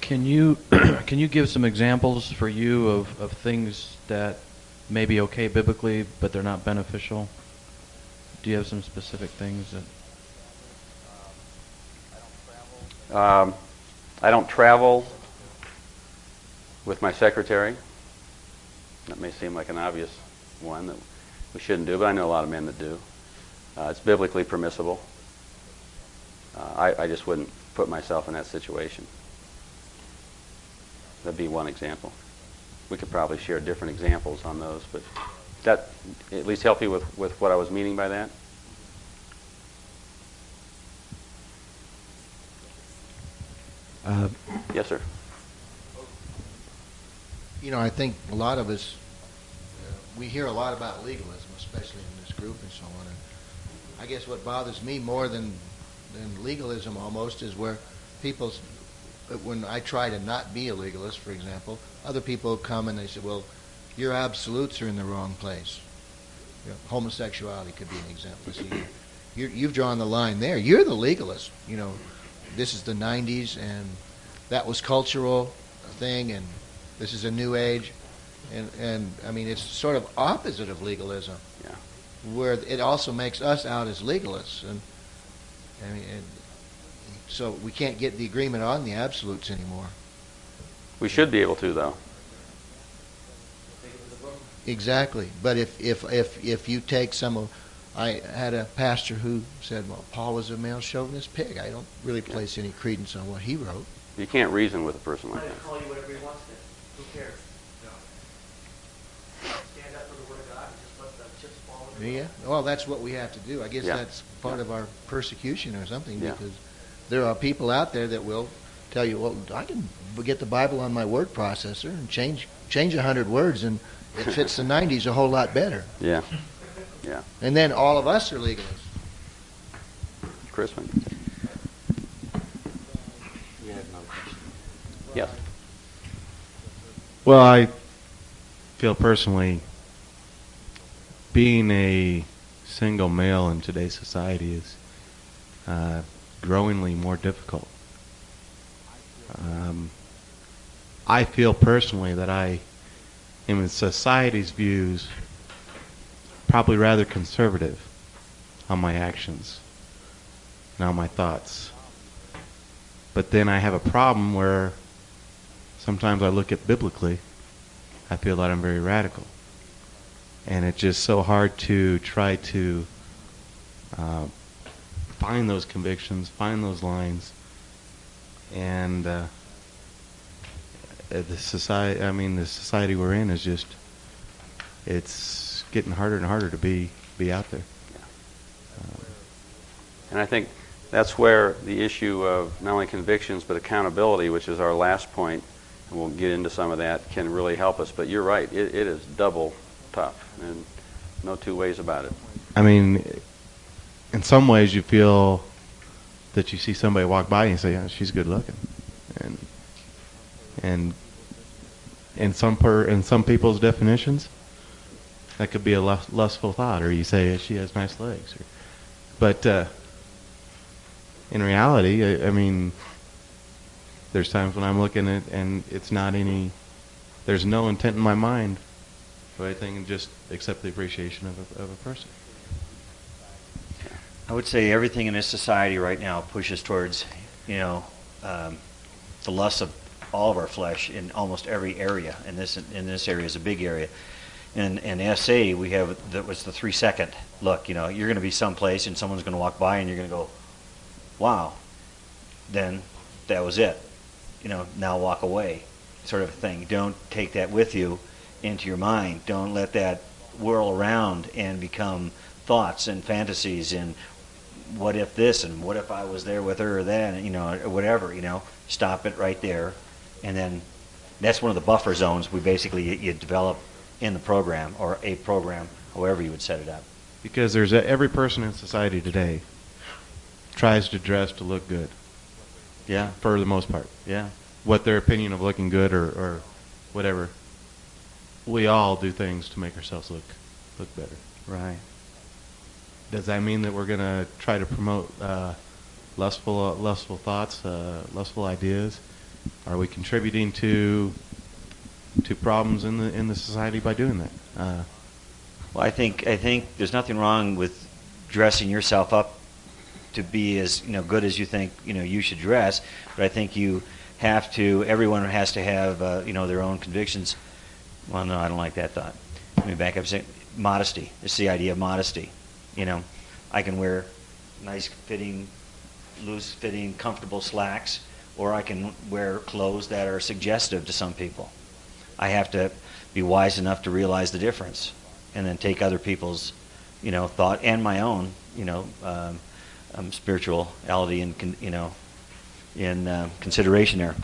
Can you can you give some examples for you of, of things that may be okay biblically, but they're not beneficial? Do you have some specific things that? Um, I don't travel with my secretary. That may seem like an obvious one that we shouldn't do, but I know a lot of men that do. Uh, it's biblically permissible. Uh, I, I just wouldn't put myself in that situation. That'd be one example. We could probably share different examples on those, but that at least help you with, with what I was meaning by that? Uh, Yes, sir. You know, I think a lot of us, we hear a lot about legalism, especially in this group and so on. And I guess what bothers me more than than legalism almost is where people, when I try to not be a legalist, for example, other people come and they say, "Well, your absolutes are in the wrong place." You know, homosexuality could be an example. See, you you've drawn the line there. You're the legalist. You know, this is the '90s, and that was cultural thing, and this is a new age, and and I mean it's sort of opposite of legalism. Yeah. Where it also makes us out as legalists, and I mean, and so we can't get the agreement on the absolutes anymore. We should be able to, though. Exactly. But if if if if you take some of, I had a pastor who said, "Well, Paul was a male chauvinist pig." I don't really place any credence on what he wrote. You can't reason with a person like that. call you whatever he wants to. Who cares? Stand up for the word of God and just let the chips fall. in the Yeah. Well, that's what we have to do. I guess Yeah. that's part of our persecution or something Yeah. because there are people out there that will tell you, "Well, I can get the Bible on my word processor and change change a hundred words, and it fits the '90s a whole lot better." Yeah. Yeah. And then all of us are legalists. Chrisman? Yes. Well, I feel personally being a single male in today's society is uh, growingly more difficult. Um, I feel personally that I am in society's views probably rather conservative on my actions and on my thoughts. But then I have a problem where sometimes I look at biblically, I feel that I'm very radical. And it's just so hard to try to uh, find those convictions, find those lines, and uh, the society. I mean, the society we're in is just it's getting harder and harder to be be out there. And I think that's where the issue of not only convictions but accountability, which is our last point, and we'll get into some of that, can really help us. But you're right, it, it is double tough, and no two ways about it. I mean, in some ways, you feel that you see somebody walk by and you say, "Yeah, she's good looking," and and in some per in some people's definitions, that could be a lust, lustful thought, or you say she has nice legs, or, but uh, in reality, I, I mean, there's times when I'm looking at and it's not any, there's no intent in my mind for anything, just accept the appreciation of a, of a person. I would say everything in this society right now pushes towards, you know, um, the lust of all of our flesh in almost every area. And this in this area is a big area. In in SA, we have that was the three second look. You know, you're going to be someplace and someone's going to walk by and you're going to go, "Wow." Then that was it. You know, now walk away, sort of a thing. Don't take that with you into your mind. Don't let that whirl around and become thoughts and fantasies and what if this and what if I was there with her or then, you know, or whatever, you know, stop it right there. And then that's one of the buffer zones we basically you, you develop in the program or a program, however you would set it up. Because there's a, every person in society today tries to dress to look good Yeah, for the most part. yeah. What their opinion of looking good or, or whatever. We all do things to make ourselves look look better. Right. Does that mean that we're going to try to promote uh, lustful uh, lustful thoughts, uh, lustful ideas? Are we contributing to to problems in the in the society by doing that? Uh, Well, I think I think there's nothing wrong with dressing yourself up to be as you know good as you think you know you should dress, but I think you have to. Everyone has to have uh, you know their own convictions. Well, no, I don't like that thought. Let me back up. and Say modesty. It's the idea of modesty. You know, I can wear nice fitting, loose fitting, comfortable slacks, or I can wear clothes that are suggestive to some people. I have to be wise enough to realize the difference, and then take other people's, you know, thought and my own, you know, um, um, spirituality and you know, in uh, consideration there.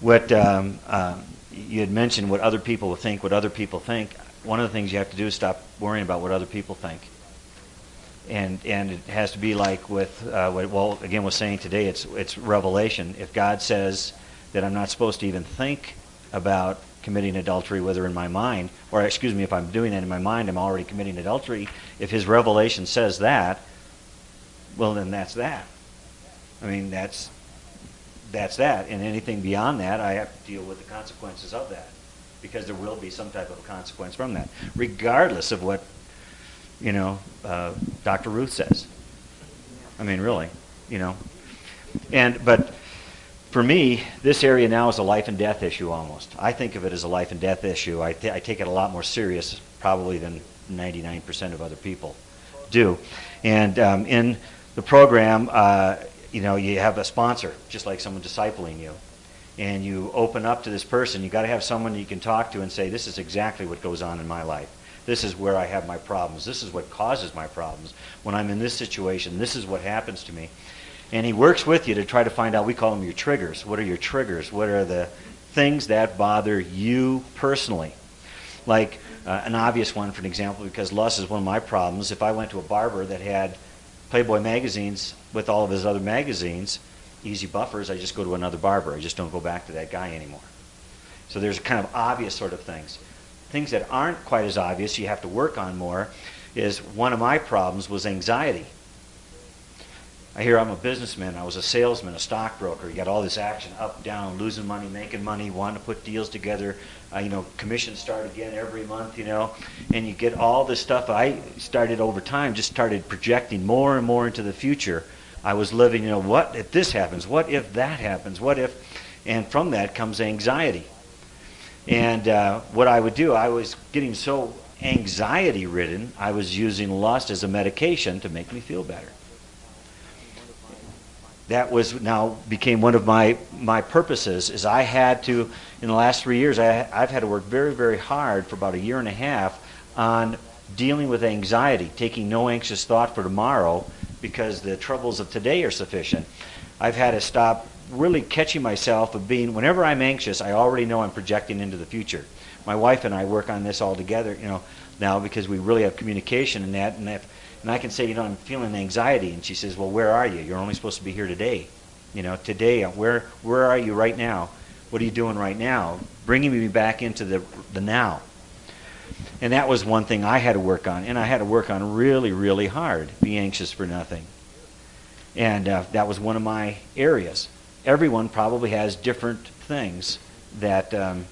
What um, uh, you had mentioned, what other people will think, what other people think. One of the things you have to do is stop worrying about what other people think. And and it has to be like with uh, what well again was saying today. It's it's revelation. If God says that I'm not supposed to even think about committing adultery, whether in my mind, or excuse me, if I'm doing that in my mind, I'm already committing adultery. If His revelation says that, well, then that's that. I mean, that's that's that, and anything beyond that, I have to deal with the consequences of that, because there will be some type of consequence from that, regardless of what you know uh, Dr. Ruth says. I mean, really, you know, and but for me, this area now is a life and death issue almost. I think of it as a life and death issue. I, I take it a lot more serious, probably than 99% of other people do. And um, in the program, uh, you know, you have a sponsor, just like someone discipling you. And you open up to this person. You've got to have someone you can talk to and say, this is exactly what goes on in my life. This is where I have my problems. This is what causes my problems. When I'm in this situation, this is what happens to me. And he works with you to try to find out, we call them your triggers. What are your triggers? What are the things that bother you personally? Like uh, an obvious one, for an example, because lust is one of my problems. If I went to a barber that had Playboy magazines with all of his other magazines, easy buffers, I just go to another barber. I just don't go back to that guy anymore. So there's kind of obvious sort of things. Things that aren't quite as obvious, you have to work on more, is one of my problems was anxiety. I hear I'm a businessman. I was a salesman, a stockbroker. You got all this action, up, down, losing money, making money, wanting to put deals together. Uh, you know, commissions start again every month. You know, and you get all this stuff. I started over time, just started projecting more and more into the future, I was living, you know, what if this happens? What if that happens? What if? And from that comes anxiety. And uh, what I would do, I was getting so anxiety ridden, I was using lust as a medication to make me feel better. That was now became one of my, my purposes is I had to, in the last three years, I, I've had to work very, very hard for about a year and a half on dealing with anxiety, taking no anxious thought for tomorrow because the troubles of today are sufficient. I've had to stop really catching myself of being, whenever I'm anxious, I already know I'm projecting into the future. My wife and I work on this all together, you know, now because we really have communication in that. And, if, and I can say, you know, I'm feeling anxiety. And she says, well, where are you? You're only supposed to be here today. You know, today, where, where are you right now? What are you doing right now? Bringing me back into the, the now. And that was one thing I had to work on. And I had to work on really, really hard. Be anxious for nothing. And uh, that was one of my areas. Everyone probably has different things that um,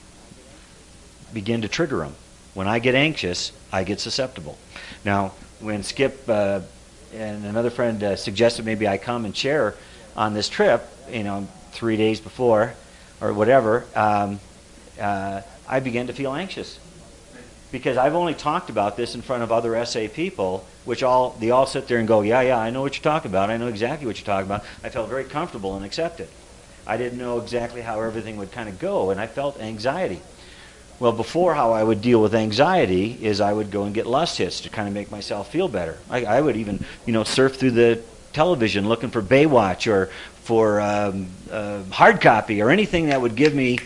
begin to trigger them. When I get anxious, I get susceptible. Now, when Skip uh, and another friend uh, suggested maybe I come and share on this trip, you know, three days before or whatever, um, uh, I began to feel anxious because I've only talked about this in front of other SA people, which all they all sit there and go, "Yeah, yeah, I know what you're talking about. I know exactly what you're talking about." I felt very comfortable and accepted. I didn't know exactly how everything would kind of go, and I felt anxiety. Well, before how I would deal with anxiety is I would go and get lust hits to kind of make myself feel better. I, I would even, you know, surf through the television looking for Baywatch or for um, uh, hard copy or anything that would give me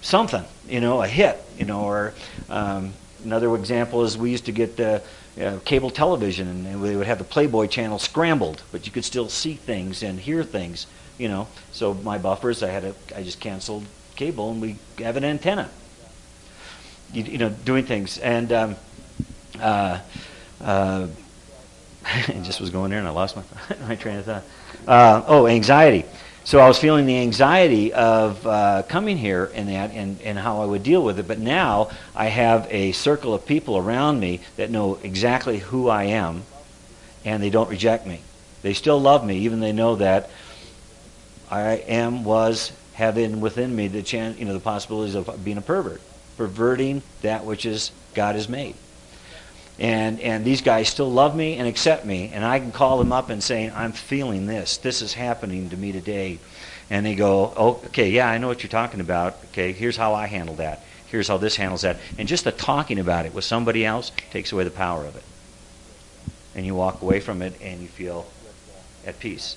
something, you know, a hit, you know, or um, Another example is we used to get the uh, cable television, and we would have the Playboy channel scrambled, but you could still see things and hear things, you know. So my buffers, I had a, I just canceled cable, and we have an antenna. You, you know, doing things, and um, uh, uh, just was going there, and I lost my my train of thought. Uh, oh, anxiety. So I was feeling the anxiety of uh, coming here and that and, and how I would deal with it. But now I have a circle of people around me that know exactly who I am and they don't reject me. They still love me, even they know that I am, was, having within me the chance, you know, the possibilities of being a pervert, perverting that which is God has made. And and these guys still love me and accept me and i can call them up and say i'm feeling this. This is happening to me today. And they go oh, okay yeah i know what you're talking about. Okay here's how i handle that. Here's how this handles that. And just the talking about it with somebody else takes away the power of it. And you walk away from it and you feel at peace.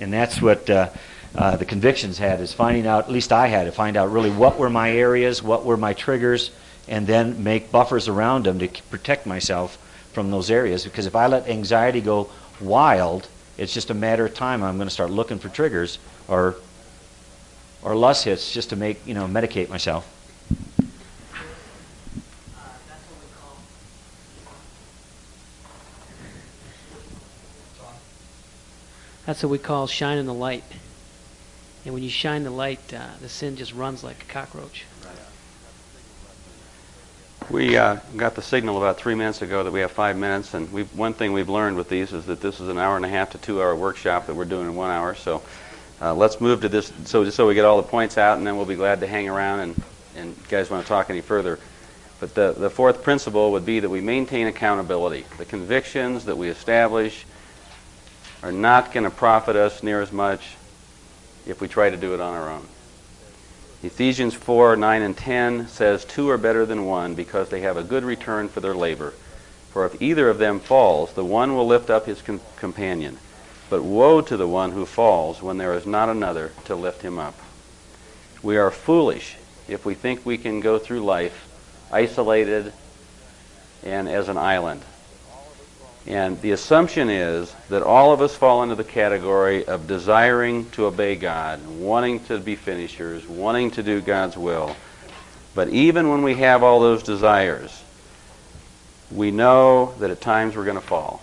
And that's what uh, uh, the convictions had is finding out at least i had to find out really what were my areas what were my triggers and then make buffers around them to protect myself from those areas. Because if I let anxiety go wild, it's just a matter of time. I'm going to start looking for triggers or or lust hits just to make you know medicate myself. That's what we call shining the light. And when you shine the light, uh, the sin just runs like a cockroach. We uh, got the signal about three minutes ago that we have five minutes, and one thing we've learned with these is that this is an hour and a half to two-hour workshop that we're doing in one hour. So uh, let's move to this, so just so we get all the points out, and then we'll be glad to hang around and, and you guys want to talk any further. But the, the fourth principle would be that we maintain accountability. The convictions that we establish are not going to profit us near as much if we try to do it on our own. Ephesians 4 9 and 10 says, Two are better than one because they have a good return for their labor. For if either of them falls, the one will lift up his com- companion. But woe to the one who falls when there is not another to lift him up. We are foolish if we think we can go through life isolated and as an island. And the assumption is that all of us fall into the category of desiring to obey God, wanting to be finishers, wanting to do God's will. But even when we have all those desires, we know that at times we're going to fall.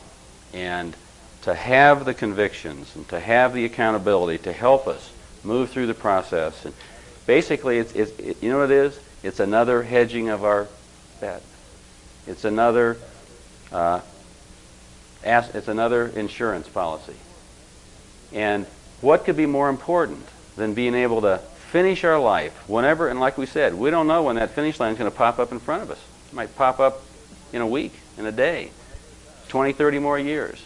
And to have the convictions and to have the accountability to help us move through the process. And basically, it's, it's it, you know what it is? It's another hedging of our bet. It's another uh, it's another insurance policy. And what could be more important than being able to finish our life whenever, and like we said, we don't know when that finish line is going to pop up in front of us. It might pop up in a week, in a day, 20, 30 more years.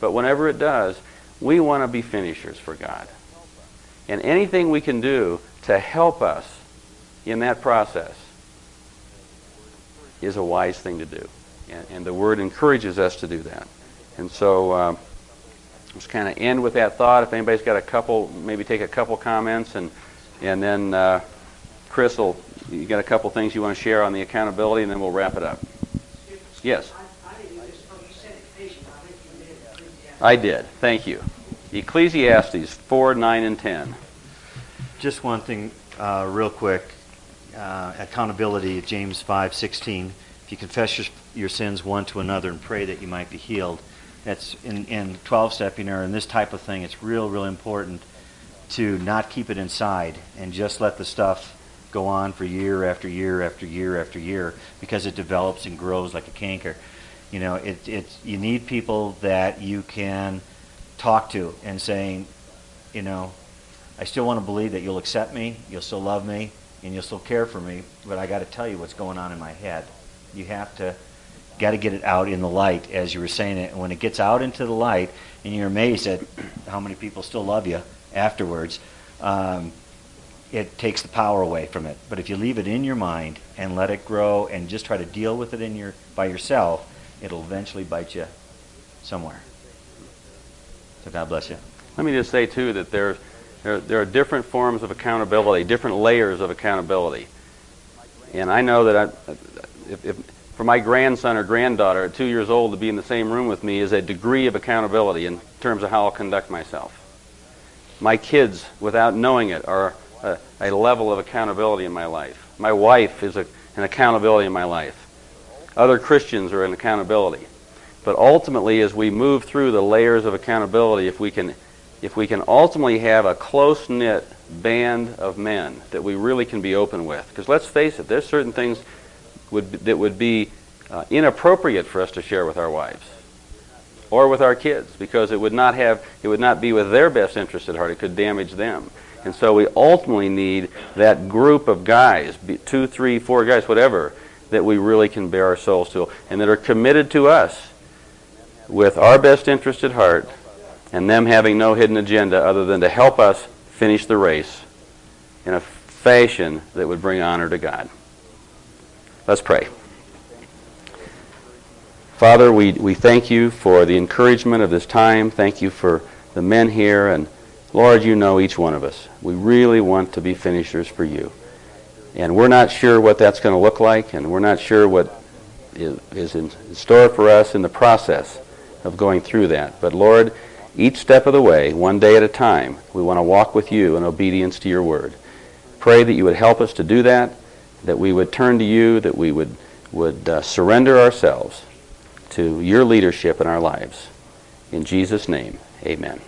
But whenever it does, we want to be finishers for God. And anything we can do to help us in that process is a wise thing to do. And, and the Word encourages us to do that. And so um, let's kind of end with that thought. If anybody's got a couple, maybe take a couple comments, and, and then uh, Chris will, you got a couple things you want to share on the accountability, and then we'll wrap it up. Yes. I did. Thank you. Ecclesiastes 4, 9, and 10. Just one thing, uh, real quick. Uh, accountability, James 5:16. If you confess your, your sins one to another and pray that you might be healed, that's in, in 12 stepping or in this type of thing. It's real, real important to not keep it inside and just let the stuff go on for year after year after year after year because it develops and grows like a canker. You know, it, it, you need people that you can talk to and saying, you know, I still want to believe that you'll accept me, you'll still love me, and you'll still care for me, but I got to tell you what's going on in my head. You have to got to get it out in the light as you were saying it. And when it gets out into the light, and you're amazed at how many people still love you afterwards, um, it takes the power away from it. But if you leave it in your mind and let it grow and just try to deal with it in your by yourself, it'll eventually bite you somewhere. So God bless you. Let me just say, too, that there, there, there are different forms of accountability, different layers of accountability. And I know that I, if, if, for my grandson or granddaughter at two years old to be in the same room with me is a degree of accountability in terms of how I'll conduct myself. My kids, without knowing it, are a, a level of accountability in my life. My wife is a, an accountability in my life. Other Christians are an accountability. But ultimately, as we move through the layers of accountability, if we can, if we can ultimately have a close knit band of men that we really can be open with, because let's face it, there's certain things would, that would be uh, inappropriate for us to share with our wives or with our kids, because it would not have, it would not be with their best interest at heart. It could damage them. And so we ultimately need that group of guys, two, three, four guys, whatever, that we really can bear our souls to, and that are committed to us with our best interest at heart, and them having no hidden agenda other than to help us finish the race in a fashion that would bring honor to God. Let's pray. Father, we, we thank you for the encouragement of this time. Thank you for the men here. And Lord, you know each one of us. We really want to be finishers for you. And we're not sure what that's going to look like, and we're not sure what is in store for us in the process of going through that. But Lord, each step of the way, one day at a time, we want to walk with you in obedience to your word. Pray that you would help us to do that, that we would turn to you, that we would, would uh, surrender ourselves to your leadership in our lives. In Jesus' name, amen.